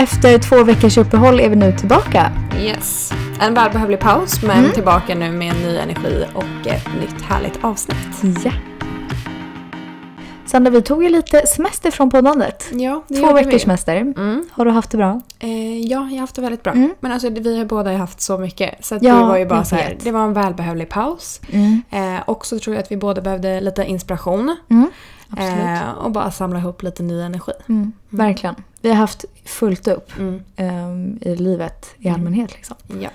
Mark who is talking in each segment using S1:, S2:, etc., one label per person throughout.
S1: Efter två veckors uppehåll är vi nu tillbaka.
S2: Yes. En välbehövlig paus men
S1: Mm.
S2: tillbaka nu med en ny energi och ett nytt härligt avsnitt.
S1: Ja. Sandra, vi tog ju lite semester från poddandet.
S2: Ja, det
S1: Två veckors
S2: vi.
S1: semester.
S2: Mm.
S1: Har du haft det bra?
S2: Eh, ja, jag har haft det väldigt bra.
S1: Mm.
S2: Men alltså vi har båda haft så mycket. Så
S1: Ja,
S2: det var ju bara så här, det var en välbehövlig paus.
S1: Mm.
S2: Eh, och så tror jag att vi båda behövde lite inspiration.
S1: Mm.
S2: Eh, och bara samla ihop lite ny energi.
S1: Mm. Verkligen. Vi har haft fullt upp
S2: Mm.
S1: ehm, i livet i allmänhet. Liksom.
S2: Ja,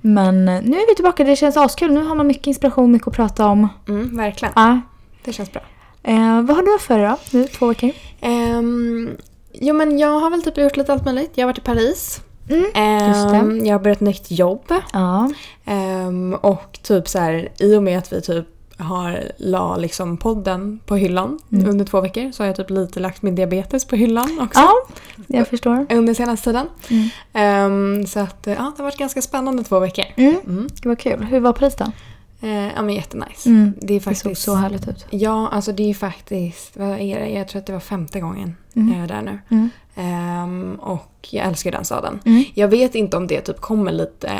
S1: Men eh, nu är vi tillbaka. Det känns askul. Nu har man mycket inspiration, mycket att prata om.
S2: mm, verkligen.
S1: Ja.
S2: Det känns bra.
S1: Eh, vad har du för dig då? Nu två veckor?
S2: Ehm, jo men jag har väl typ gjort lite allt möjligt. Jag har varit i Paris.
S1: Mm.
S2: Ehm, jag har börjat nytt jobb.
S1: Ja.
S2: Ehm, och typ så här, i och med att vi typ har la liksom podden på hyllan
S1: Mm.
S2: under två veckor så har jag typ lite lagt min diabetes på hyllan också.
S1: ja, jag förstår.
S2: Under senaste tiden.
S1: Mm.
S2: Ehm, så att eh, ja, det har varit ganska spännande två veckor.
S1: Mm.
S2: Mm.
S1: Det var kul. Hur var Paris då?
S2: Eh, ja men jättenice.
S1: Mm.
S2: Det är
S1: Det
S2: faktiskt...
S1: såg så härligt ut.
S2: Ja, alltså det är faktiskt, vad är det? Jag tror att det var femte gången
S1: Mm.
S2: jag är där nu. Ehm, och jag älskar den staden.
S1: Mm.
S2: Jag vet inte om det typ kommer lite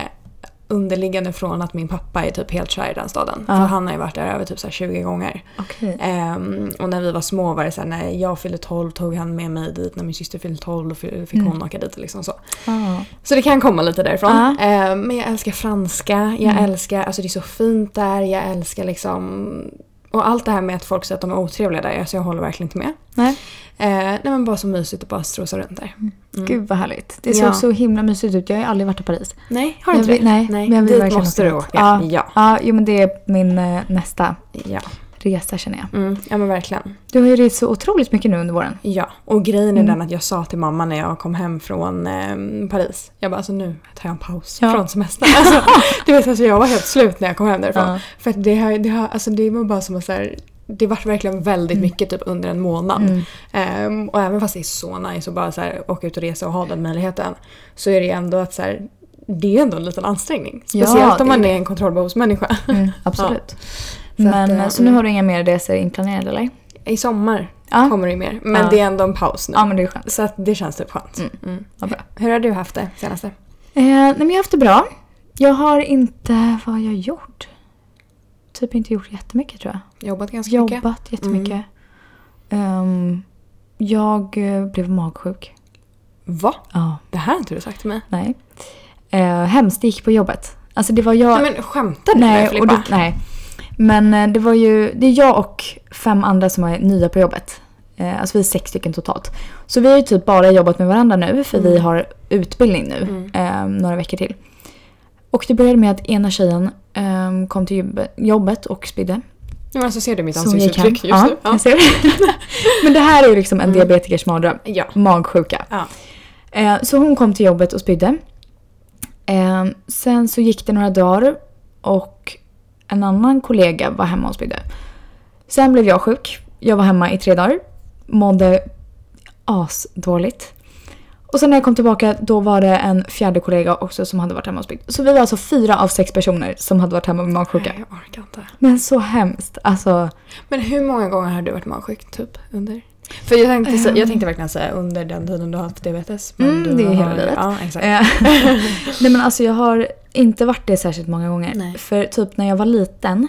S2: underliggande från att min pappa är typ helt kär i den staden.
S1: Ja.
S2: För han har ju varit där över typ så här 20 gånger.
S1: Okej.
S2: Ehm, och när vi var små var det så här, när jag fyllde 12 tog han med mig dit. När min syster fyllde 12 då fick
S1: Mm.
S2: hon åka dit. Liksom så.
S1: Ah.
S2: så det kan komma lite därifrån.
S1: Ja.
S2: Ehm, men jag älskar franska. Jag
S1: Mm.
S2: älskar, alltså det är så fint där. Jag älskar liksom... Och allt det här med att folk säger att de är otrevliga där, alltså jag håller verkligen inte med.
S1: Nej.
S2: Eh, nej men bara så mysigt att bara strosa runt där. Mm.
S1: Gud vad härligt. Det såg
S2: Ja.
S1: så himla mysigt ut. Jag har aldrig varit i Paris.
S2: Nej, har du inte det?
S1: nej, men jag vill
S2: dit måste du åka.
S1: Ja.
S2: Ja.
S1: Ja, jo men det är min eh, nästa
S2: Ja.
S1: Resa känner jag.
S2: Mm, ja men verkligen.
S1: Du har ju rest så otroligt mycket nu under våren.
S2: Ja, och grejen är
S1: Mm.
S2: den att jag sa till mamma när jag kom hem från eh, Paris. Jag bara alltså nu tar jag en paus
S1: Ja.
S2: från semestern. Alltså, du vet alltså jag var helt slut när jag kom hem därifrån.
S1: Ja.
S2: För att det, har, det, har, alltså, det var bara som att så här, det var verkligen väldigt mycket typ under en månad.
S1: Mm.
S2: Ehm, och även fast det är så nice att bara så här, åka ut och resa och ha den möjligheten. Så är det ändå att så här, det är ändå en liten ansträngning.
S1: Ja,
S2: Speciellt om
S1: det är
S2: man är en kontrollbehovsmänniska.
S1: Mm, absolut.
S2: Så
S1: Men,
S2: att, eh,
S1: så nu
S2: mm.
S1: har du inga mer resor inplanerade eller?
S2: I sommar
S1: Ja.
S2: kommer det mer. Men
S1: Ja.
S2: det är ändå en paus nu.
S1: Ja men det är skönt.
S2: Så att det känns typ skönt.
S1: Mm.
S2: Mm.
S1: Vad bra.
S2: Hur har du haft det senaste?
S1: Eh, nej men jag har haft det bra. Jag har inte, vad har jag gjort? Typ inte gjort jättemycket tror jag.
S2: Jobbat ganska mycket? Mm.
S1: Jobbat jättemycket. Ehm, jag eh, blev magsjuk.
S2: Va?
S1: Ja,
S2: Det här har inte du sagt till mig.
S1: nej. Uh, hemskt, det gick på jobbet. Alltså det var jag...
S2: Nej, men skämtar du med
S1: nej, och
S2: Filippa?
S1: nej. Men eh, det var ju, det är jag och fem andra som är nya på jobbet. Eh, alltså vi är sex stycken totalt. Så vi har ju typ bara jobbat med varandra nu för vi har utbildning nu.
S2: Mm.
S1: eh, några veckor till. Och det började med att ena tjejen eh, kom till jobb- jobbet och spydde.
S2: Ja, alltså ser du mitt ansiktsuttryck just
S1: ja,
S2: nu?
S1: Jag ser. Men det här är ju liksom en diabetikers mardröm.
S2: Ja.
S1: Magsjuka.
S2: ja.
S1: Eh, så hon kom till jobbet och spydde. Eh, sen så gick det några dagar och en annan kollega var hemma och spydde. Sen blev jag sjuk. Jag var hemma i tre dagar. Mådde asdåligt. Och sen när jag kom tillbaka då var det en fjärde kollega också som hade varit hemma och spytt. Så vi var alltså fyra av sex personer som hade varit hemma med magsjuka.
S2: Nej, jag orkar inte.
S1: Men så hemskt. Alltså,
S2: Men hur många gånger har du varit magsjuk typ under? För jag tänkte, sä- jag tänkte verkligen säga under den tiden du har haft diabetes. Men
S1: Mm,
S2: du
S1: det är hela livet.
S2: Ja, exakt.
S1: Eh, Nej men alltså jag har inte varit det särskilt många gånger.
S2: Nej.
S1: För typ när jag var liten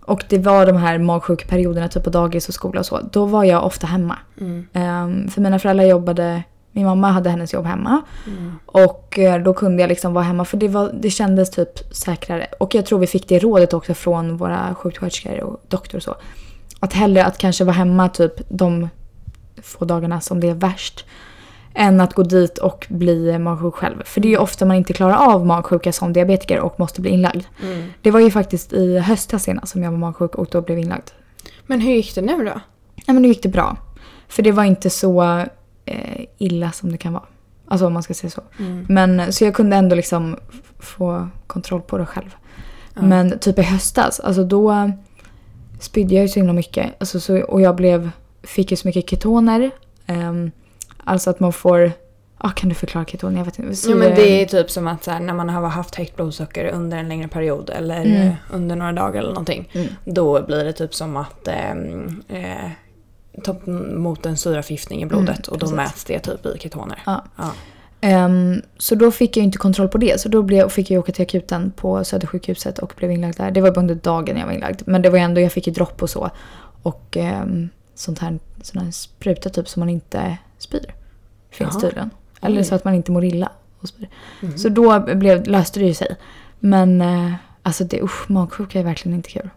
S1: och det var de här magsjukperioderna typ på dagis och skola och så. Då var jag ofta hemma.
S2: Mm.
S1: Ehm, för mina föräldrar jobbade, min mamma hade hennes jobb hemma.
S2: Mm.
S1: Och eh, då kunde jag liksom vara hemma för det, var, det kändes typ säkrare. Och jag tror vi fick det rådet också från våra sjuksköterskor och doktor och så. Att hellre att kanske vara hemma typ de få dagarna som det är värst. Än att gå dit och bli magsjuk själv. För det är ju ofta man inte klarar av magsjuka som diabetiker och måste bli inlagd.
S2: Mm.
S1: Det var ju faktiskt i höstas senast som jag var magsjuk och då blev inlagd.
S2: Men hur gick det nu då?
S1: Nej men nu gick det bra. För det var inte så eh, illa som det kan vara. Alltså om man ska säga så.
S2: Mm.
S1: Men så jag kunde ändå liksom få kontroll på det själv.
S2: Ja.
S1: Men typ i höstas, alltså då spydde jag ju så himla mycket. Alltså så, och jag blev, fick ju så mycket ketoner. Ehm, alltså att man får, ah, kan du förklara ketoner? Jag vet inte.
S2: Jo men det är typ som att här, när man har haft högt blodsocker under en längre period eller
S1: Mm.
S2: eh, under några dagar eller någonting.
S1: Mm.
S2: Då blir det typ som att ehm, eh, ta mot en syraförgiftning i blodet
S1: Mm,
S2: och då mäts det typ i ketoner.
S1: Ja.
S2: Ja.
S1: Ehm, så då fick jag inte kontroll på det. Så då blev, fick jag åka till akuten på Södersjukhuset och blev inlagd där. Det var under dagen jag var inlagd. Men det var ändå, jag fick ju dropp och så. Och um, sånt här, sån här spruta typ som man inte spyr. Finns tydligen. Eller
S2: Oj.
S1: så att man inte mår illa och spyr.
S2: Mm.
S1: Så då blev, löste det ju sig. Men eh, alltså det, usch, magsjuka är verkligen inte kul.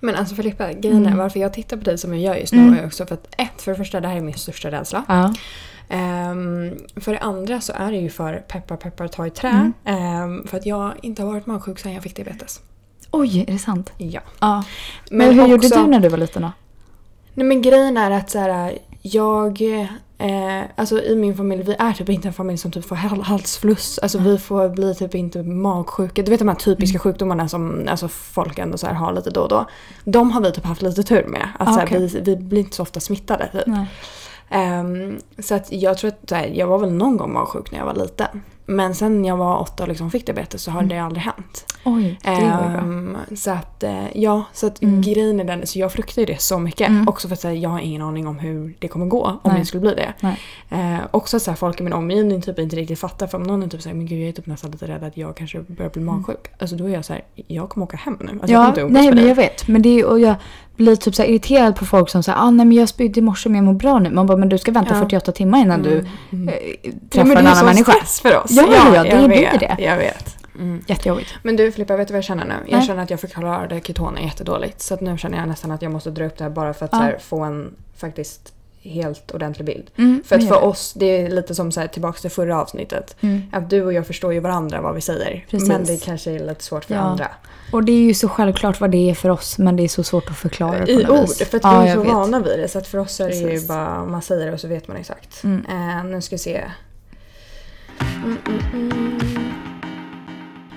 S2: Men alltså Filippa, grejen är
S1: Mm.
S2: varför jag tittar på dig som jag gör just nu
S1: Mm.
S2: är också för att ett, för det första det här är min största rädsla.
S1: Ja.
S2: Ehm, för det andra så är det ju för peppar peppar ta i trä.
S1: Mm.
S2: Ehm, för att jag inte har varit magsjuk sedan jag fick diabetes.
S1: Oj, är det sant?
S2: Ja.
S1: Ja. Men, hur gjorde
S2: också-
S1: du när du var liten då?
S2: Nej men grejen är att så här, jag... Eh, alltså i min familj, vi är typ inte en familj som typ får hal- halsfluss. Alltså vi får bli typ inte magsjuka. Du vet de här typiska
S1: Mm.
S2: sjukdomarna som alltså, folk ändå så har lite då och då. De har vi typ haft lite tur med. Att,
S1: Ah, okej.
S2: vi, vi blir inte så ofta smittade typ. Ehm, så att jag tror att här, jag var väl någon gång magsjuk när jag var liten. Men sen jag var åtta och liksom fick diabetes så har det aldrig hänt.
S1: Oj, det.
S2: Ehm, så att, eh, ja, så att
S1: Mm.
S2: grejen är den, så jag fruktar ju det så mycket.
S1: Mm.
S2: Också för att här, jag har ingen aning om hur det kommer gå om
S1: Nej.
S2: det skulle bli det. Eh, också att så här, folk i min omgivning typ inte riktigt fattar. För om någon är typ såhär, men gud jag är typ nästan lite rädd att jag kanske börjar bli magsjuk. Alltså då är jag så här, jag kommer åka hem nu. Alltså, jag kommer
S1: Mm. Ja,
S2: inte
S1: nej men
S2: dig.
S1: jag vet. Men det är, och jag blir typ så irriterad på folk som säger ah, nej men jag spydde i morse men jag mår bra nu. Man bara men du ska vänta
S2: Ja.
S1: 48 timmar innan du
S2: Mm.
S1: eh,
S2: Ja,
S1: träffar
S2: men
S1: en
S2: det är
S1: annan människa.
S2: stress för oss.
S1: Ja, ja, ja, det
S2: jag
S1: blir
S2: vet,
S1: det.
S2: Jag vet. Mm.
S1: Jättejobbigt.
S2: Men du Filippa, vet du vad jag känner nu? Jag
S1: Nej.
S2: känner att jag förklarade ketoner jättedåligt. Så att nu känner jag nästan att jag måste dra upp det här bara för att
S1: Ja.
S2: här, få en faktiskt helt ordentlig bild.
S1: Mm,
S2: För att för oss, det är lite som så här, tillbaka till förra avsnittet.
S1: Mm.
S2: Att du och jag förstår ju varandra vad vi säger.
S1: Precis.
S2: Men det kanske är lite svårt för
S1: Ja.
S2: andra.
S1: Och det är ju så självklart vad det är för oss men det är så svårt att förklara
S2: I ord,
S1: vis.
S2: för att
S1: Ja,
S2: vi är så
S1: vet.
S2: vana vid det. Så att för oss är det ju bara, man säger det och så vet man exakt.
S1: Mm.
S2: Eh, nu ska vi se. Mm, mm, mm.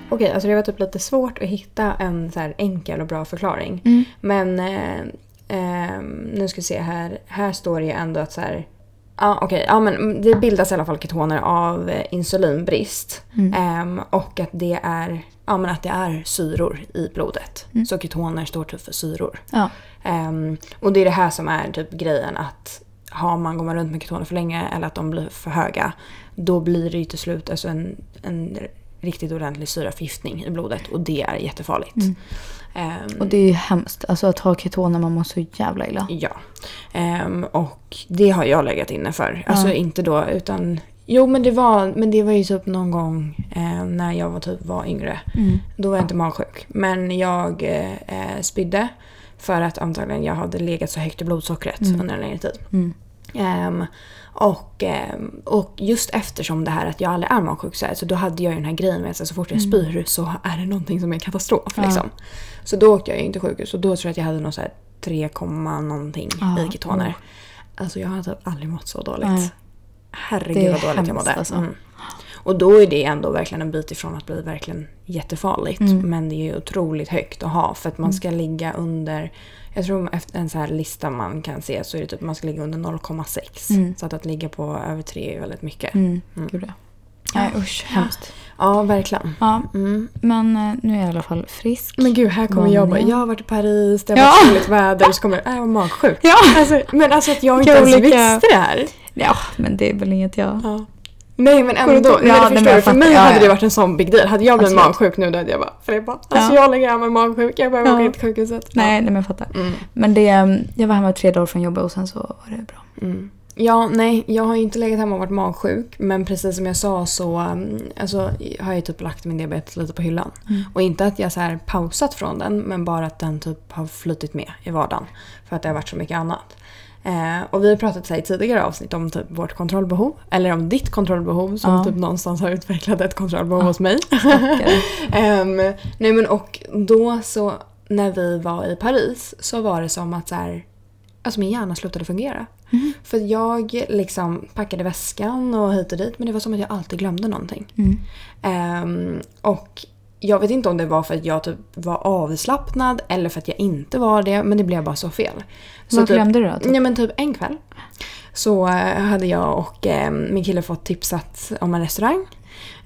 S2: Okej, alltså det var typ lite svårt att hitta en så här enkel och bra förklaring. Men eh, eh, nu ska vi se här. Här står det ju ändå att så här. Ja okej, ja men det bildas i alla fall ketoner av eh, insulinbrist.
S1: Mm.
S2: Ehm, och att det är ja, men att det är syror i blodet.
S1: Mm.
S2: Så ketoner står typ för syror.
S1: Ja.
S2: Ehm, och det är det här som är typ grejen att har man, går man runt med ketoner för länge eller att de blir för höga då blir det ju till slut alltså en, en riktigt ordentlig syraförgiftning i blodet och det är jättefarligt.
S1: Mm.
S2: Ehm,
S1: Och det är ju hemskt. Alltså att ha ketoner man mår så jävla illa.
S2: Ja. Ehm, och det har jag legat inne för. Alltså inte då utan Jo men det var, men det var ju typ någon gång eh, när jag var, typ, var yngre.
S1: Mm.
S2: Då var jag inte magsjuk. Men jag eh, spydde för att antagligen jag hade legat så högt i blodsockret
S1: Mm.
S2: under en längre tid.
S1: Mm.
S2: Ehm, och, ehm, och just eftersom det här att jag aldrig är magsjuk så, här, så då hade jag ju den här grejen med att så fort jag spyr så är det någonting som är katastrof.
S1: Mm. Ja.
S2: Liksom. Så då åkte jag ju inte sjukhus och då tror jag att jag hade någon så här 3, någonting
S1: Ja,
S2: i ketoner. Alltså jag har typ aldrig mått så dåligt.
S1: Nej.
S2: Herregud vad dåligt jag mådde.
S1: alltså.
S2: Mm. Och då är det ändå verkligen en bit ifrån att bli verkligen jättefarligt.
S1: Mm.
S2: Men det är ju otroligt högt att ha för att man ska ligga under jag tror efter en så här lista man kan se så är det typ man ska ligga under 0,6.
S1: Mm.
S2: Så att, att ligga på över 3 är väldigt mycket.
S1: Mm.
S2: Mm.
S1: Gud ja. Nej usch, hemskt.
S2: Ja, verkligen.
S1: Ja,
S2: Mm.
S1: men eh, nu är jag i alla fall frisk.
S2: Men gud, här kommer jag bara, jag har varit i Paris, det har
S1: Ja.
S2: varit soligt väder och så kommer jag, äh, jag var magsjuk.
S1: Ja.
S2: Alltså, men alltså att jag inte ens
S1: olika-
S2: visste det här.
S1: ja, men det är väl inget jag...
S2: Ja. Nej men
S1: Går
S2: ändå, nej,
S1: ja,
S2: men förstår du. För mig
S1: Ja,
S2: hade det varit en sån big deal. Hade jag blivit
S1: Absolut.
S2: magsjuk nu då hade jag bara, Filippa, alltså
S1: Ja.
S2: jag lägger hem med magsjuk, jag behöver
S1: Ja.
S2: åka in till sjukhuset.
S1: Nej, nej men jag fattar.
S2: Mm.
S1: Men det, eh, jag var hemma tre dagar från jobbet och sen så var det bra.
S2: Mm. Ja, nej, jag har ju inte legat hemma och varit magsjuk. Men precis som jag sa så um, alltså, har jag typ lagt min diabetes lite på hyllan.
S1: Mm.
S2: Och inte att jag så här pausat från den, men bara att den typ har flutit med i vardagen. För att det har varit så mycket annat. Eh, och vi har pratat så här, i tidigare avsnitt om typ vårt kontrollbehov. Eller om ditt kontrollbehov som
S1: Ja.
S2: typ någonstans har utvecklat ett kontrollbehov
S1: Ja.
S2: hos mig. Ehm, nej men och då så när vi var i Paris så var det som att så här, alltså min hjärna slutade fungera.
S1: Mm.
S2: För jag liksom packade väskan och hit och dit men det var som att jag alltid glömde någonting.
S1: Mm.
S2: Ehm, och jag vet inte om det var för att jag typ var avslappnad eller för att jag inte var det men det blev bara så fel. Så
S1: Vad
S2: typ,
S1: glömde du då? Typ?
S2: Ja men typ en kväll så eh, hade jag och eh, min kille fått tipsat om en restaurang.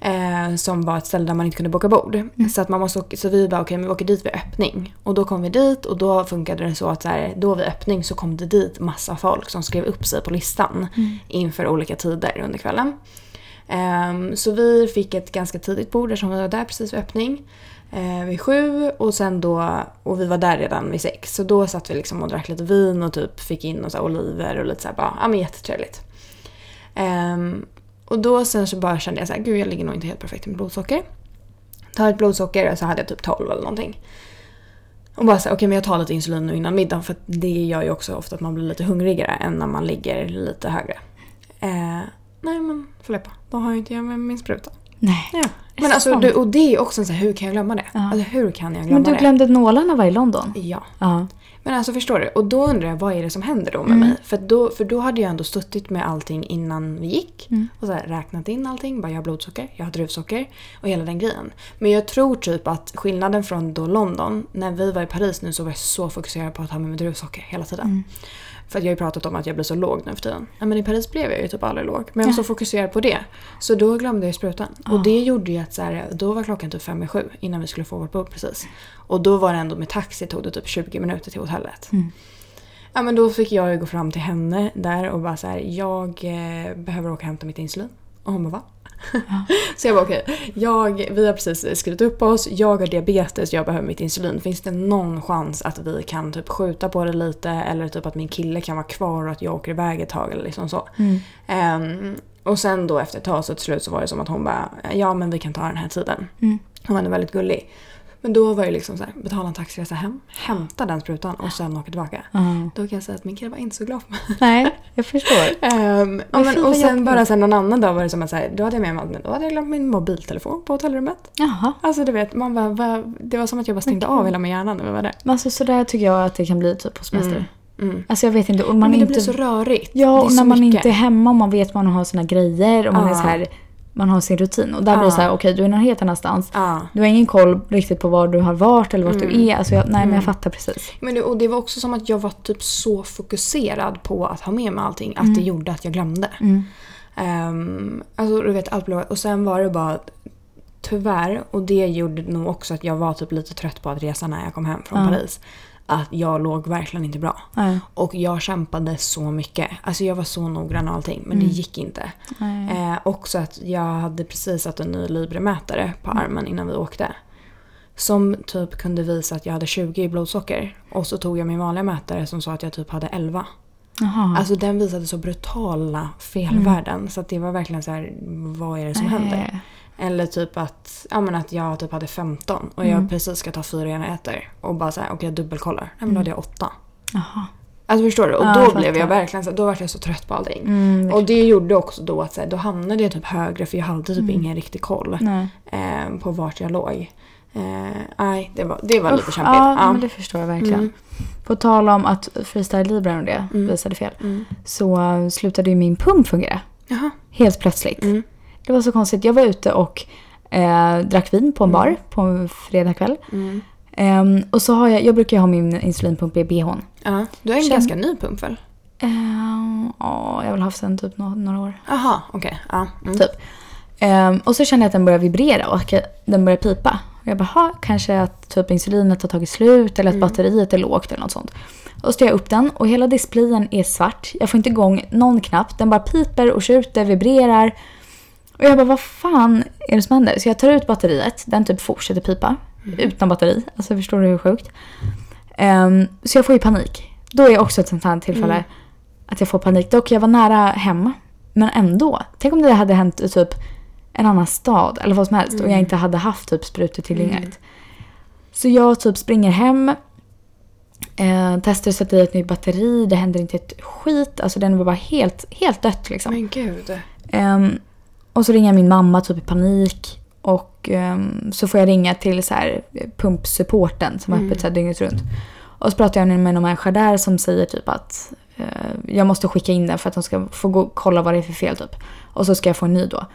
S2: Eh, som var ett ställe där man inte kunde boka bord.
S1: Mm.
S2: Så, att man måste, så vi bara okej men vi åker dit vid öppning. Och då kom vi dit och då funkade det så att så här, då vid öppning så kom det dit massa folk som skrev upp sig på listan
S1: Mm.
S2: inför olika tider under kvällen. Ehm, så vi fick ett ganska tidigt bord eftersom vi var där precis vid öppning. Eh, vid sju och sen då, och vi var där redan vid sex. Så då satt vi liksom och drack lite vin och typ fick in och så här oliver och lite såhär bara, ja men jättetrevligt. Ehm, och då sen så bara kände jag så här, gud jag ligger nog inte helt perfekt med blodsocker. Tar ett blodsocker och så hade jag typ 12 eller någonting. Och bara såhär, okej men jag tar lite insulin nu innan middagen för det gör ju också ofta att man blir lite hungrigare än när man ligger lite högre. Eh, nej men Filippa, då har jag inte jag med min spruta.
S1: Nej.
S2: Ja.
S1: det
S2: Men alltså, du, och det är också så här, hur kan jag glömma det?
S1: Ja.
S2: Alltså hur kan jag glömma
S1: Men du
S2: det?
S1: glömde nålarna var i London?
S2: Ja.
S1: Ja.
S2: Men alltså förstår du? Och då undrar jag vad är det som händer då med
S1: Mm.
S2: mig? För, då, för då hade jag ändå suttit med allting innan vi gick.
S1: Mm.
S2: Och så här, räknat in allting. Bara jag har blodsocker, jag har druvsocker och hela den grejen. Men jag tror typ att skillnaden från då London, när vi var i Paris nu så var jag så fokuserad på att ha med mig druvsocker hela tiden.
S1: Mm.
S2: För att jag har ju pratat om att jag blir så låg nu för tiden. Ja, men i Paris blev jag ju typ aldrig låg. Men jag var så fokuserad på det. Så då glömde jag sprutan.
S1: Ja.
S2: Och det gjorde ju att så här, då var klockan typ fem i sju innan vi skulle få vårt bord precis. Och då var det ändå med taxi tog det typ 20 minuter till hotellet.
S1: Mm.
S2: Ja men då fick jag ju gå fram till henne där och bara så här, jag eh, behöver åka och hämta mitt insulin. Och hon bara va? så jag bara okej, jag, vi har precis skrivit upp oss, jag har diabetes, jag behöver mitt insulin. Finns det någon chans att vi kan typ skjuta på det lite eller typ att min kille kan vara kvar och att jag åker iväg ett tag eller liksom så.
S1: Mm.
S2: Ehm, och sen då efter ett tag så till slut så var det som att hon bara, ja men vi kan ta den här tiden.
S1: Mm.
S2: Hon var väldigt gullig. Men då var det liksom så här, betala en taxiresa hem, hämta den sprutan och sen åka tillbaka.
S1: Ja.
S2: Då kan jag säga att min kille var inte så glad på mig.
S1: Nej, jag förstår.
S2: Ehm, ja,
S1: Men
S2: och sen bara sen någon annan dag var det som att så här, då hade jag med mig men då hade jag glömt min mobiltelefon på hotellrummet.
S1: Jaha.
S2: Alltså du vet, man bara, va, det var som att jag bara stängde
S1: Okej.
S2: av hela min hjärna när vi var där.
S1: Men alltså sådär tycker jag att det kan bli typ på semester.
S2: Mm. Mm.
S1: Alltså jag vet inte. Och man
S2: men det
S1: inte...
S2: blir så rörigt.
S1: Ja, och när man
S2: mycket.
S1: inte är hemma och man vet att man har sina grejer och man
S2: Ja.
S1: är så här, man har sin rutin. Och där blir det
S2: Ja.
S1: så här, okej du är någon helt annanstans.
S2: Ja.
S1: Du har ingen koll riktigt på var du har varit eller vart du
S2: Mm.
S1: är. Alltså jag, nej men
S2: Mm.
S1: jag fattar precis.
S2: Men det, och det var också som att jag var typ så fokuserad på att ha med mig allting att
S1: Mm.
S2: det gjorde att jag glömde.
S1: Mm.
S2: Um, alltså du vet allt blev, och sen var det bara tyvärr och det gjorde nog också att jag var typ lite trött på att resa när jag kom hem från
S1: Ja.
S2: Paris. Att jag låg verkligen inte bra.
S1: Nej.
S2: Och jag kämpade så mycket. Alltså jag var så noggrann och allting men
S1: Mm.
S2: det gick inte. Eh, också att jag hade precis satt en ny Libre-mätare på
S1: Mm.
S2: armen innan vi åkte. Som typ kunde visa att jag hade 20 i blodsocker. Och så tog jag min vanliga mätare som sa att jag typ hade 11.
S1: Jaha.
S2: Alltså den visade så brutala felvärden. Så att det var verkligen så här, vad är det som
S1: Nej.
S2: händer? Eller typ att, ja, men att jag typ hade 15 och jag
S1: Mm.
S2: precis ska ta fyra enheter. Och bara så här, okej jag dubbelkollar. Nej men
S1: Mm.
S2: då hade jag 8.
S1: Jaha.
S2: Alltså förstår du? Och
S1: Ja,
S2: då blev jag verkligen så, då var jag så trött på allting.
S1: Mm,
S2: Och det gjorde också då att så här, då hamnade jag typ högre för jag hade typ
S1: Mm.
S2: ingen riktig koll eh, på vart jag låg. Eh, nej, det var, det var lite
S1: Usch,
S2: kämpigt.
S1: Ja,
S2: Ja.
S1: men det förstår jag verkligen.
S2: Mm.
S1: På tal om att freestyle libran och det
S2: Mm.
S1: visade fel.
S2: Mm.
S1: Så slutade ju min pump fungera.
S2: Jaha.
S1: Helt plötsligt. Det var så konstigt. Jag var ute och eh, drack vin på en bar
S2: Mm.
S1: på en fredagkväll.
S2: Mm.
S1: Ehm, och så har jag, jag brukar ju ha min insulinpump i bhn.
S2: Ja, du har en
S1: Känn-
S2: ganska ny pump väl?
S1: Ehm, Ja, jag har väl haft den typ några, några år.
S2: Jaha, okej. Ja. Mm.
S1: Typ. Ehm, och så kände jag att den började vibrera och att den började pipa. Och jag bara, "Ha, kanske att typ insulinet har tagit slut eller att
S2: Mm.
S1: batteriet är lågt eller något sånt. Och så tar jag upp den och hela displayen är svart. Jag får inte igång någon knapp. Den bara piper och tjuter, vibrerar. Och jag bara, vad fan är det som händer? Så jag tar ut batteriet. Den typ fortsätter pipa.
S2: Mm.
S1: Utan batteri. Alltså förstår du hur sjukt? Ehm, så jag får ju panik. Då är också ett sånt här tillfälle
S2: Mm.
S1: att jag får panik. Dock, jag var nära hem. Men ändå. Tänk om det hade hänt i typ en annan stad eller vad som helst och
S2: Mm.
S1: jag inte hade haft typ sprutor tillgängligt. Så jag typ springer hem. Eh, testar att sätta i ett nytt batteri. Det händer inte ett skit. Alltså den var bara helt, helt dött liksom.
S2: Men gud.
S1: Ehm, och så ringer jag min mamma typ i panik. Och ehm, så får jag ringa till så här, pumpsupporten som är
S2: Mm.
S1: öppet så här dygnet runt. Och så pratar jag med en människa där som säger typ att eh, jag måste skicka in den för att de ska få gå, kolla vad det är för fel typ. Och så ska jag få en ny då.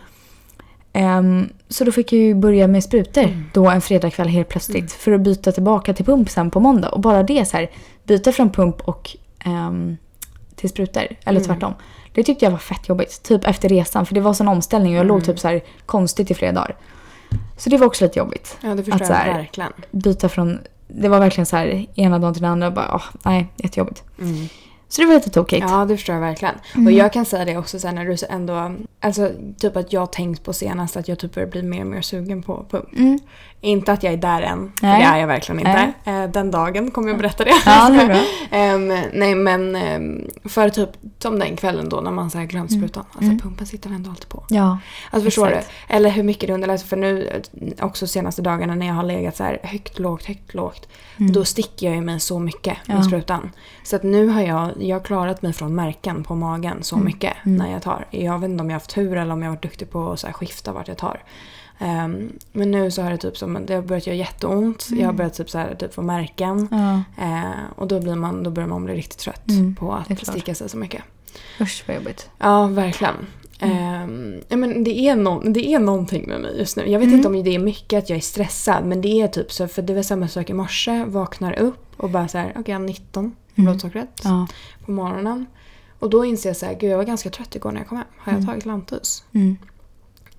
S1: Ehm, så då fick jag ju börja med sprutor
S2: Mm.
S1: då en fredagkväll helt plötsligt.
S2: Mm.
S1: För att byta tillbaka till pump sen på måndag. Och bara det så här, byta från pump och ehm, till sprutor. Eller
S2: Mm.
S1: tvärtom. Det tyckte jag var fett jobbigt. Typ efter resan. För det var sån omställning och jag
S2: Mm.
S1: låg typ så här konstigt i flera dagar. Så det var också lite jobbigt.
S2: Ja, det förstår
S1: Att så
S2: jag
S1: här-
S2: verkligen.
S1: Byta från... Det var verkligen så här ena dagen till den andra bara, åh, nej, jättejobbigt.
S2: Mm.
S1: Så det var lite tokigt.
S2: Ja, det förstår jag verkligen.
S1: Mm.
S2: Och jag kan säga det också sen när du ändå... Alltså typ att jag har tänkt på senast att jag typ börjar bli mer och mer sugen på pump.
S1: Mm.
S2: Inte att jag är där än, för
S1: Nej.
S2: det är jag verkligen inte. Eh, Den dagen kommer jag berätta det.
S1: Ja, det är bra.
S2: Ehm, nej men ehm, för typ som den kvällen då när man så här glömt sprutan. Alltså
S1: Mm.
S2: pumpen sitter ändå alltid på.
S1: Ja.
S2: Alltså förstår
S1: Exakt.
S2: du? Eller hur mycket det underlättar. För nu också senaste dagarna när jag har legat så här högt, lågt, högt, lågt. Då sticker jag ju mig så mycket med
S1: Mm. Ja.
S2: sprutan. Så att nu har jag, jag har klarat mig från märken på magen så
S1: Mm.
S2: mycket när jag tar. Jag vet inte om jag har haft tur eller om jag har varit duktig på att så här skifta vart jag tar. Ehm, men nu så har det typ som, det har börjat göra jätteont. Jag har börjat typ så här, typ få märken.
S1: Ja.
S2: Eh, och då, blir man, då börjar man bli riktigt trött
S1: Mm,
S2: på
S1: är
S2: att sticka sig så mycket.
S1: Usch vad jobbigt.
S2: Ja, verkligen.
S1: Mm.
S2: Ja, men det, är no- det är någonting med mig just nu. Jag vet
S1: Mm.
S2: inte om det är mycket att jag är stressad men det är typ så för det var samma sak i morse. Vaknar upp och bara så här, okej jag har 19 på
S1: Mm.
S2: blodsockret
S1: Ja.
S2: på morgonen. Och då inser jag så här, gud jag var ganska trött igår när jag kom hem. Har jag
S1: Mm.
S2: tagit Lantus?
S1: Mm.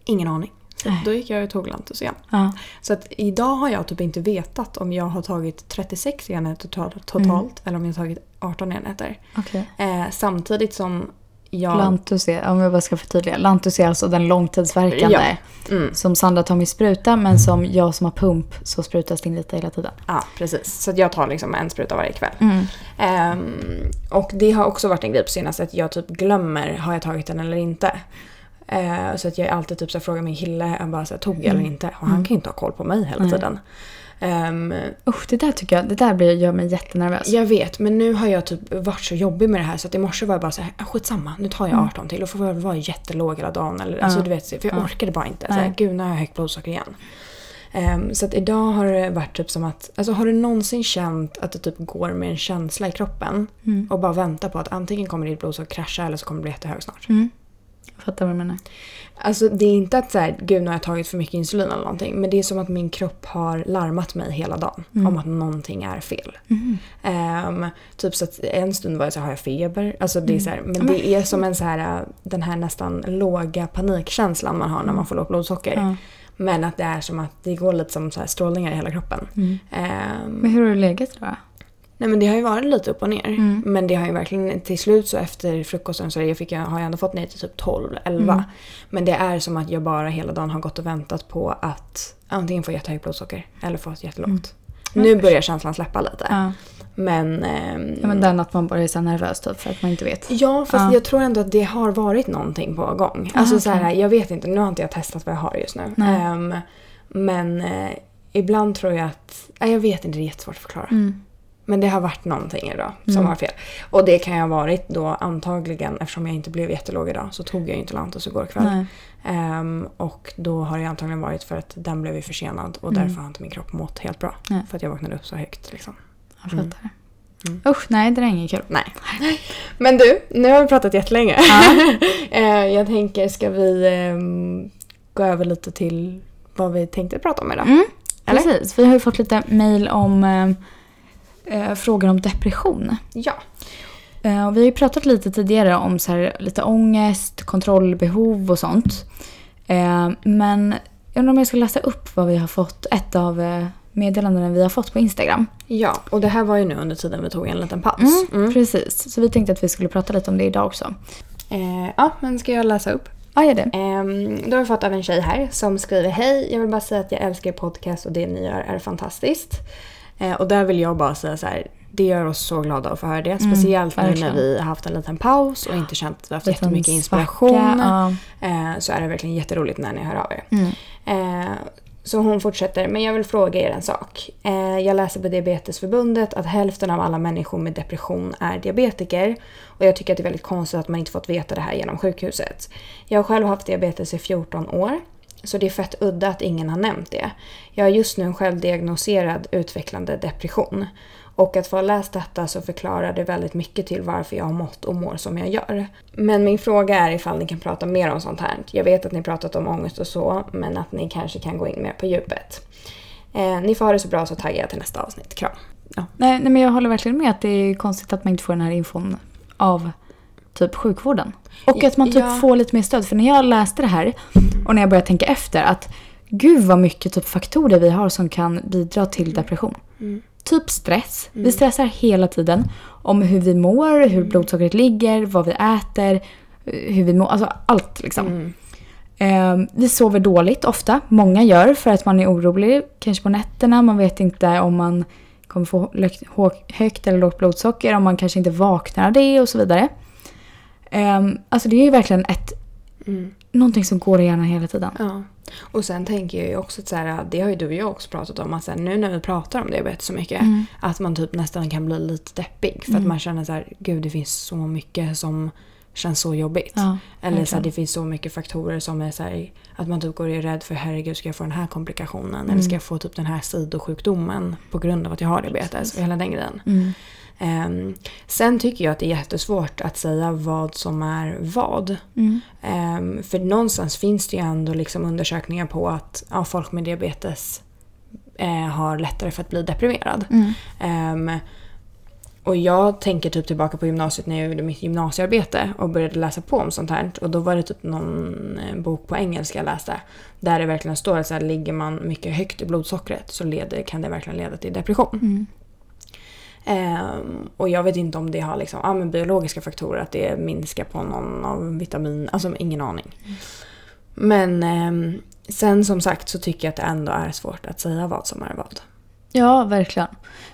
S2: Ingen aning. Så
S1: Nej.
S2: då gick jag och tog Lantus igen.
S1: Ja.
S2: Så att idag har jag typ inte vetat om jag har tagit 36 enheter totalt, totalt
S1: Mm.
S2: eller om jag har tagit 18 enheter.
S1: Okej.
S2: Eh, samtidigt som jag...
S1: Lantus är, om jag bara ska förtydliga. Lantus är alltså den långtidsverkande.
S2: Mm.
S1: Som Sandra tar med spruta men som jag som har pump så sprutas det in lite hela tiden.
S2: Ja, precis. Så jag tar liksom en spruta varje kväll.
S1: Mm.
S2: Ehm, och det har också varit en grej på senaste att jag typ glömmer, har jag tagit den eller inte? Eh, så att jag alltid typ så frågar min kille, jag bara så här, tog jag eller inte? Och han kan ju inte ha koll på mig hela tiden. Ehm,
S1: Usch, det där tycker jag, det där blir, gör mig jättenervös.
S2: jag vet, men nu har jag typ varit så jobbig med det här så att i morse var jag bara så här, "Ah, skitsamma, nu tar jag 18 till och får väl vara jättelåg hela dagen. Eller, alltså, du vet, för jag
S1: Ja.
S2: orkade bara inte. Så här. Gud, nu har jag högt blodsocker igen. Ehm, så att idag har det varit typ som att, alltså har du någonsin känt att du typ går med en känsla i kroppen
S1: Mm.
S2: och bara väntar på att antingen kommer ditt blodsocker krascha eller så kommer det bli jättehög snart.
S1: Mm. Jag fattar vad du menar.
S2: Alltså det är inte att så här, gud nu har jag tagit för mycket insulin eller någonting. Men det är som att min kropp har larmat mig hela dagen
S1: Mm.
S2: om att någonting är fel.
S1: Mm.
S2: Ehm, typ så att en stund var jag så här, har jag feber? Alltså det är så här, men
S1: Mm.
S2: Det är som en så här, den här nästan låga panikkänslan man har när man får lågt blodsocker. Men att det är som att det går lite som så strålningar i hela kroppen.
S1: Mm.
S2: Ehm,
S1: Men hur har du legat då?
S2: Nej men det har ju varit lite upp och ner.
S1: Mm.
S2: Men det har ju verkligen till slut så efter frukosten så jag fick, jag har jag ändå fått ner till typ 12, 11.
S1: Mm.
S2: Men det är som att jag bara hela dagen har gått och väntat på att antingen få jättehögt blodsocker eller få ett jättelågt.
S1: Mm.
S2: Nu börjar känslan släppa lite.
S1: Ja.
S2: Men... ehm,
S1: ja men den att man bara är så nervös typ för att man inte vet.
S2: Ja, fast
S1: Ja.
S2: jag tror ändå att det har varit någonting på gång.
S1: Ah,
S2: Alltså så här, jag vet inte, nu har inte jag testat vad jag har just nu. Ehm, men eh, ibland tror jag att, nej, jag vet inte, det är jättesvårt att förklara.
S1: Mm.
S2: Men det har varit någonting idag som
S1: Mm.
S2: var fel. Och det kan ju ha varit då antagligen, eftersom jag inte blev jättelåg idag, så tog jag ju inte Lantus igår kväll. Ehm, och då har det antagligen varit för att den blev försenad och
S1: Mm.
S2: därför har inte min kropp mått helt bra.
S1: Nej.
S2: För att jag vaknade upp så högt liksom.
S1: Jag
S2: Mm.
S1: fattar.
S2: Mm.
S1: Usch, nej det är inget kul.
S2: Nej. Men du, nu har vi pratat jättelänge.
S1: Ja.
S2: Eh, jag tänker, ska vi ehm, gå över lite till vad vi tänkte prata om idag?
S1: Mm,
S2: Eller?
S1: precis. Vi har ju fått lite mail om eh, eh, frågor om depression.
S2: Ja.
S1: Eh, och vi har ju pratat lite tidigare om så här, lite ångest, kontrollbehov och sånt. Eh, men jag undrar om jag ska läsa upp vad vi har fått, ett av eh, meddelandena vi har fått på Instagram.
S2: Ja, och det här var ju nu under tiden vi tog en liten paus.
S1: Mm,
S2: Mm.
S1: Precis, så vi tänkte att vi skulle prata lite om det idag också.
S2: Eh, ja, men ska jag läsa upp?
S1: Ja, gör det.
S2: Ehm, då har vi fått av en tjej här som skriver Hej, jag vill bara säga att jag älskar podcast och det ni gör är fantastiskt. Eh, och där vill jag bara säga så här, det gör oss så glada att få höra det. Speciellt nu när vi har haft en liten paus och inte känt att vi har haft
S1: Liten
S2: jättemycket
S1: svacka,
S2: inspiration.
S1: ja.
S2: Eh, så är det verkligen jätteroligt när ni hör av er.
S1: Mm.
S2: Eh, så hon fortsätter, men jag vill fråga er en sak. Jag läser på Diabetesförbundet att hälften av alla människor med depression är diabetiker. Och jag tycker att det är väldigt konstigt att man inte fått veta det här genom sjukhuset. Jag har själv haft diabetes i 14 år. Så det är fett udda att ingen har nämnt det. Jag har just nu en självdiagnoserad utvecklande depression. Och att få ha läst detta så förklarar det väldigt mycket till varför jag har mått och mår som jag gör. Men min fråga är ifall ni kan prata mer om sånt här. Jag vet att ni pratat om ångest och så, men att ni kanske kan gå in mer på djupet. Eh, ni får ha det så bra så taggar jag till nästa avsnitt. Kram. Ja.
S1: Nej, nej, men jag håller verkligen med att det är konstigt att man inte får den här infon av typ sjukvården. Och att man typ
S2: Ja.
S1: får lite mer stöd. För när jag läste det här och när jag började tänka efter att gud vad mycket typ faktorer vi har som kan bidra till depression.
S2: Mm.
S1: typ stress. Vi stressar hela tiden om hur vi mår, hur blodsockret ligger, vad vi äter, hur vi mår. Alltså allt liksom.
S2: Mm.
S1: Eh, vi sover dåligt ofta. Många gör för att man är orolig. Kanske på nätterna. Man vet inte om man kommer få högt eller lågt blodsocker. Om man kanske inte vaknar av det och så vidare. Eh, alltså det är ju verkligen ett,
S2: Mm.
S1: någonting som går i hjärnan hela tiden.
S2: Ja. Och sen tänker jag ju också att så här, det har ju du och jag också pratat om, att så här, nu när vi pratar om diabetes så mycket,
S1: Mm.
S2: att man typ nästan kan bli lite deppig. För att man känner så här, gud det finns så mycket som känns så jobbigt.
S1: Ja,
S2: Eller så här, det finns så mycket faktorer som är så här, att man typ går och är rädd för herregud ska jag få den här komplikationen?
S1: Mm.
S2: Eller ska jag få typ den här sidosjukdomen på grund av att jag har diabetes? Och hela den grejen.
S1: Mm.
S2: Ehm, sen tycker jag att det är jättesvårt att säga vad som är vad.
S1: Mm.
S2: Ehm, för någonstans finns det ju ändå liksom undersökningar på att ja, folk med diabetes eh, har lättare för att bli deprimerad.
S1: Mm.
S2: Ehm, och jag tänker typ tillbaka på gymnasiet när jag gjorde mitt gymnasiearbete och började läsa på om sånt här. Och då var det typ någon eh, bok på engelska jag läste. Där det verkligen står att så här, ligger man mycket högt i blodsockret så leder, kan det verkligen leda till depression.
S1: Mm.
S2: Ehm, och jag vet inte om det har liksom, ja, men biologiska faktorer, att det minskar på någon av vitamin, alltså ingen aning. Men ehm, sen som sagt så tycker jag att det ändå är svårt att säga vad som är vad.
S1: Ja, verkligen.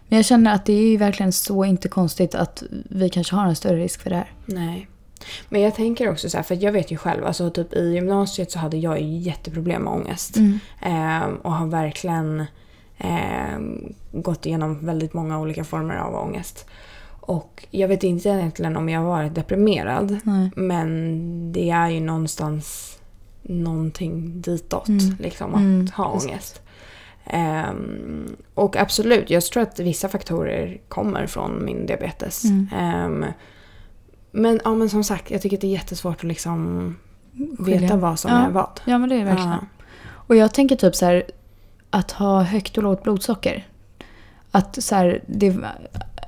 S1: Men jag känner att det är ju verkligen så inte konstigt att vi kanske har en större risk för det här.
S2: Nej. Men jag tänker också så här, för jag vet ju själv, alltså typ i gymnasiet så hade jag ju jätteproblem med ångest. Ehm, och har verkligen ehm, gått igenom väldigt många olika former av ångest. Och jag vet inte egentligen om jag varit deprimerad.
S1: Nej.
S2: Men det är ju någonstans någonting ditåt.
S1: Mm.
S2: Liksom, att
S1: Mm,
S2: ha
S1: precis.
S2: ångest. Ehm, och absolut, jag tror att vissa faktorer kommer från min diabetes.
S1: Mm.
S2: Ehm, men, ja, men som sagt, jag tycker att det är jättesvårt att liksom
S1: Skilja.
S2: veta vad som
S1: Ja.
S2: är vad.
S1: Ja, men det är verkligen.
S2: Ja.
S1: Och jag tänker typ så här att ha högt och lågt blodsocker. Att så här, det,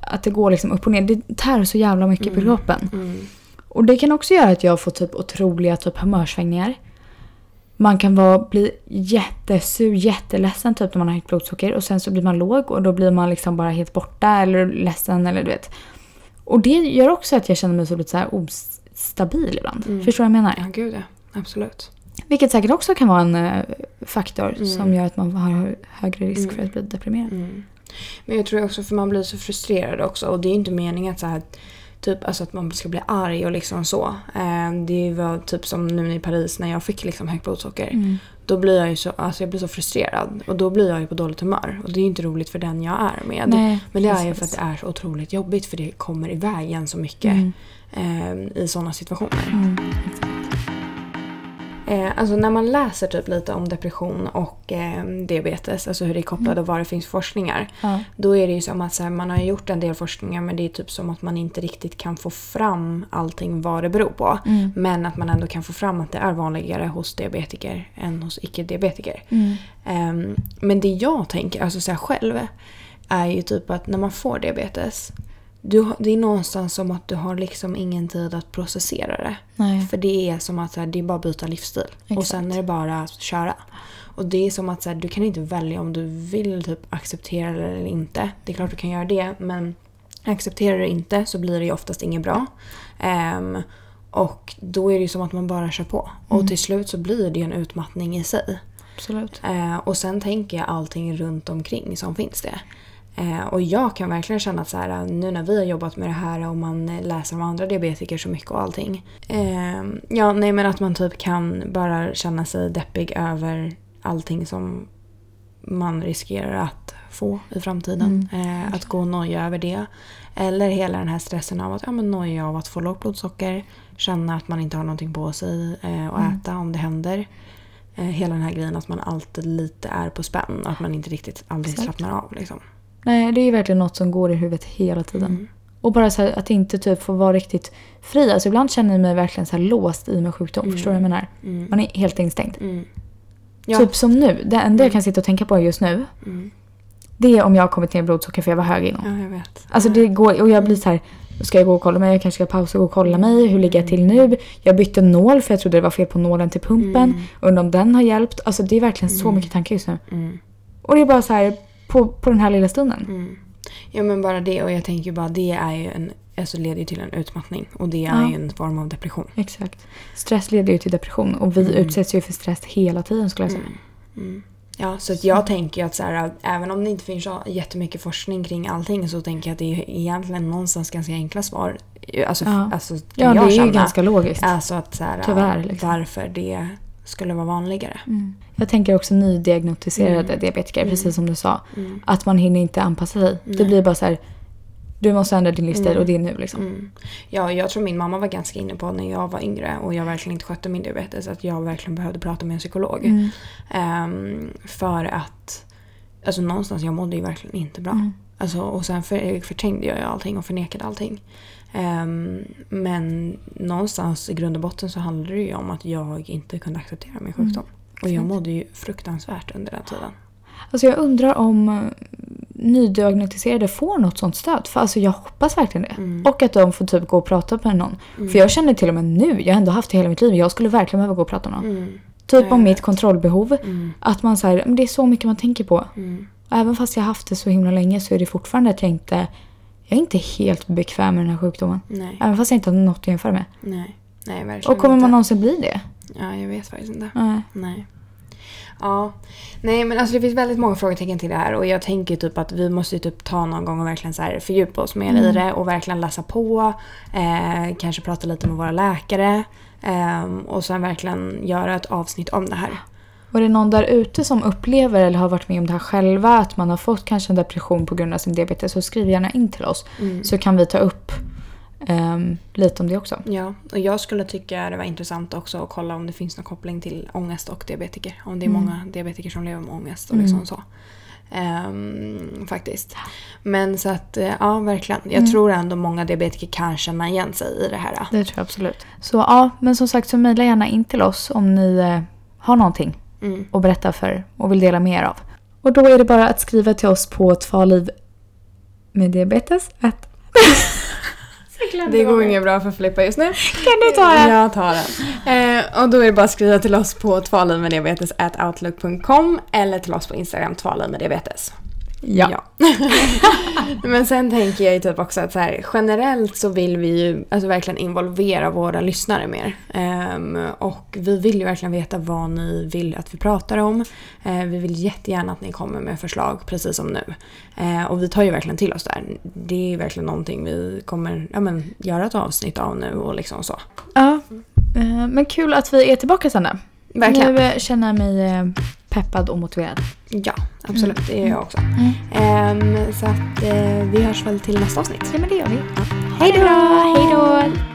S1: att det går liksom upp och ner. Det tär så jävla mycket på kroppen.
S2: Mm.
S1: Och det kan också göra att jag får typ otroliga typ humörsvängningar. Man kan vara, bli jättesur, jätteledsen typ när man har högt blodsocker och sen så blir man låg och då blir man liksom bara helt borta eller ledsen eller du vet. Och det gör också att jag känner mig så lite så här ostabil ibland.
S2: Mm.
S1: Förstår du vad jag menar?
S2: Ja, gud ja. Absolut.
S1: Vilket säkert också kan vara en eh, faktor
S2: Mm.
S1: som gör att man har högre risk
S2: Mm.
S1: för att bli deprimerad.
S2: Mm. Men jag tror också för man blir så frustrerad också och det är inte meningen att så här Typ alltså att man ska bli arg och liksom så. Eh, det var typ som nu i Paris när jag fick liksom högt blodsocker.
S1: Mm.
S2: Då blir jag ju så, alltså jag blir så frustrerad och då blir jag ju på dåligt humör. Och det är ju inte roligt för den jag är med.
S1: Nej,
S2: Men det är ju
S1: precis.
S2: för att det är så otroligt jobbigt för det kommer i vägen så mycket
S1: Mm.
S2: eh, i sådana situationer.
S1: Mm.
S2: Eh, alltså när man läser typ lite om depression och eh, diabetes, alltså hur det är kopplat och vad det finns forskningar.
S1: Ja.
S2: Då är det ju som att här, man har gjort en del forskningar men det är typ som att man inte riktigt kan få fram allting vad det beror på.
S1: Mm.
S2: Men att man ändå kan få fram att det är vanligare hos diabetiker än hos icke-diabetiker.
S1: Mm.
S2: Ehm, men det jag tänker, alltså så här själv, är ju typ att när man får diabetes, du, det är någonstans som att du har liksom ingen tid att processera det.
S1: Nej.
S2: För det är som att här, det är bara att byta livsstil. Och
S1: Exakt.
S2: sen är det bara att köra. Och det är som att så här, du kan inte välja om du vill typ acceptera det eller inte. Det är klart du kan göra det men accepterar du inte så blir det ju oftast inget bra. Ehm, och då är det ju som att man bara kör på. Och till slut så blir det ju en utmattning i sig.
S1: Absolut.
S2: Eh, och sen tänker jag allting runt omkring som finns det. Eh, och jag kan verkligen känna att så här, nu när vi har jobbat med det här och man läser om andra diabetiker så mycket och allting. Eh, ja, nej men att man typ kan bara känna sig deppig över allting som man riskerar att få i framtiden. Eh, att gå och noja över det. Eller hela den här stressen av att ja, men noja av att få lågt blodsocker. Känna att man inte har någonting på sig eh, att äta om det händer. Eh, hela den här grejen att man alltid lite är på spänn. Att man inte riktigt aldrig
S1: Exakt.
S2: slappnar av. Liksom.
S1: Nej, det är ju verkligen något som går i huvudet hela tiden.
S2: Mm.
S1: Och bara så här, att inte typ få vara riktigt fri. Alltså ibland känner jag mig verkligen så låst i min sjukdom. Förstår du vad jag menar?
S2: Mm.
S1: Man är helt instängd.
S2: Mm. Ja.
S1: Typ som nu. Det enda jag kan sitta och tänka på just nu.
S2: Mm.
S1: Det är om jag har kommit ner i blodsocker för jag var hög innan.
S2: ja, jag vet.
S1: Alltså det går, och jag blir så här. Ska jag gå och kolla mig? Jag kanske ska pausa och gå och kolla mig. Hur ligger jag till nu? Jag bytte nål för jag trodde det var fel på nålen till pumpen. Undrar om den har hjälpt. Alltså det är verkligen så mycket tankar just nu.
S2: Mm.
S1: Och det är bara så här på, på den här lilla stunden.
S2: Mm. Ja men bara det och jag tänker bara det är ju en, alltså leder ju till en utmattning och det är
S1: Ja.
S2: ju en form av depression.
S1: Exakt. Stress leder ju till depression och vi
S2: Mm.
S1: utsätts ju för stress hela tiden skulle jag säga.
S2: Mm. Ja, så att jag tänker ju att så här, även om det inte finns jättemycket forskning kring allting så tänker jag att det är egentligen någonstans ganska enkla svar. Alltså,
S1: Ja.
S2: alltså kan
S1: Ja, det är ju ganska logiskt.
S2: Alltså att så här,
S1: Tyvärr, liksom.
S2: varför det skulle vara vanligare.
S1: Mm. Jag tänker också nydiagnostiserade
S2: Mm.
S1: diabetiker,
S2: Mm.
S1: precis som du sa.
S2: Mm.
S1: Att man hinner inte anpassa sig. Det blir bara så här. Du måste ändra din livsstil
S2: Mm.
S1: och det är nu liksom.
S2: Mm. Ja, jag tror min mamma var ganska inne på när jag var yngre och jag verkligen inte skötte min diabetes att jag verkligen behövde prata med en psykolog.
S1: Mm.
S2: Ehm, för att, alltså någonstans, jag mådde ju verkligen inte bra.
S1: Mm.
S2: Alltså, och sen för, förträngde jag allting och förnekade allting. Ehm, men någonstans i grund och botten så handlade det ju om att jag inte kunde acceptera min sjukdom. Och jag
S1: exakt.
S2: mådde ju fruktansvärt under den tiden.
S1: Alltså jag undrar om eh, nydiagnostiserade får något sånt stöd. För alltså jag hoppas verkligen det.
S2: Mm.
S1: Och att de får typ gå och prata med någon.
S2: Mm.
S1: För jag känner till och med nu, jag har ändå haft det hela mitt liv, jag skulle verkligen behöva gå och prata med någon.
S2: Mm.
S1: Typ om mitt kontrollbehov.
S2: Mm.
S1: Att man säger, det är så mycket man tänker på.
S2: Mm.
S1: Även fast jag haft det så himla länge så är det fortfarande att jag inte, jag är inte helt bekväm med den här sjukdomen.
S2: Nej,
S1: Även fast jag inte har något att jämföra med.
S2: nej, nej verkligen
S1: Och kommer
S2: inte.
S1: man någonsin bli det?
S2: Ja, jag vet faktiskt inte.
S1: Nej.
S2: Nej. Ja. Nej men alltså det finns väldigt många frågetecken till det här och jag tänker typ att vi måste typ ta någon gång och verkligen så här fördjupa oss mer i
S1: Mm.
S2: det och verkligen läsa på. Eh, kanske prata lite med våra läkare. Eh, och sen verkligen göra ett avsnitt om det här.
S1: Är det någon där ute som upplever eller har varit med om det här själva, att man har fått kanske en depression på grund av sin diabetes, så skriv gärna in till oss.
S2: Mm.
S1: Så kan vi ta upp ehm, lite om det också.
S2: Ja, och jag skulle tycka det var intressant också att kolla om det finns någon koppling till ångest och diabetiker. Om det är
S1: Mm.
S2: många diabetiker som lever med ångest och
S1: Mm.
S2: liksom så. Ehm, faktiskt. Men så att, eh, ja verkligen. Jag
S1: Mm.
S2: tror ändå många diabetiker kan känna igen sig i det här.
S1: Det tror jag absolut. Så ja, men som sagt så mejla gärna in till oss om ni eh, har någonting
S2: Mm.
S1: att berätta för och vill dela med er av. Och då är det bara att skriva till oss på tvaliv med diabetes. Att...
S2: Det går inget bra för Filippa just nu.
S1: Kan du ta den?
S2: Jag tar den. Eh, och då är det bara att skriva till oss på tvalivmeddiabetes.outlook.com eller till oss på Instagram tvalivmeddiabetes.
S1: Ja.
S2: Men sen tänker jag ju typ också att så här, generellt så vill vi ju alltså verkligen involvera våra lyssnare mer. Ehm, och vi vill ju verkligen veta vad ni vill att vi pratar om. Eh, vi vill jättegärna att ni kommer med förslag precis som nu. Eh, och vi tar ju verkligen till oss där. Det är ju verkligen någonting vi kommer ja, men, göra ett avsnitt av nu och liksom så.
S1: ja. Eh, Men kul att vi är tillbaka Sanna.
S2: Verkligen.
S1: Nu eh, känner jag mig eh, peppad och motiverad.
S2: Ja, absolut. Det är jag också.
S1: Mm.
S2: Ehm, så att eh, vi hörs väl till nästa avsnitt.
S1: Ja men det gör vi.
S2: Ja.
S1: Hej då! Hej då!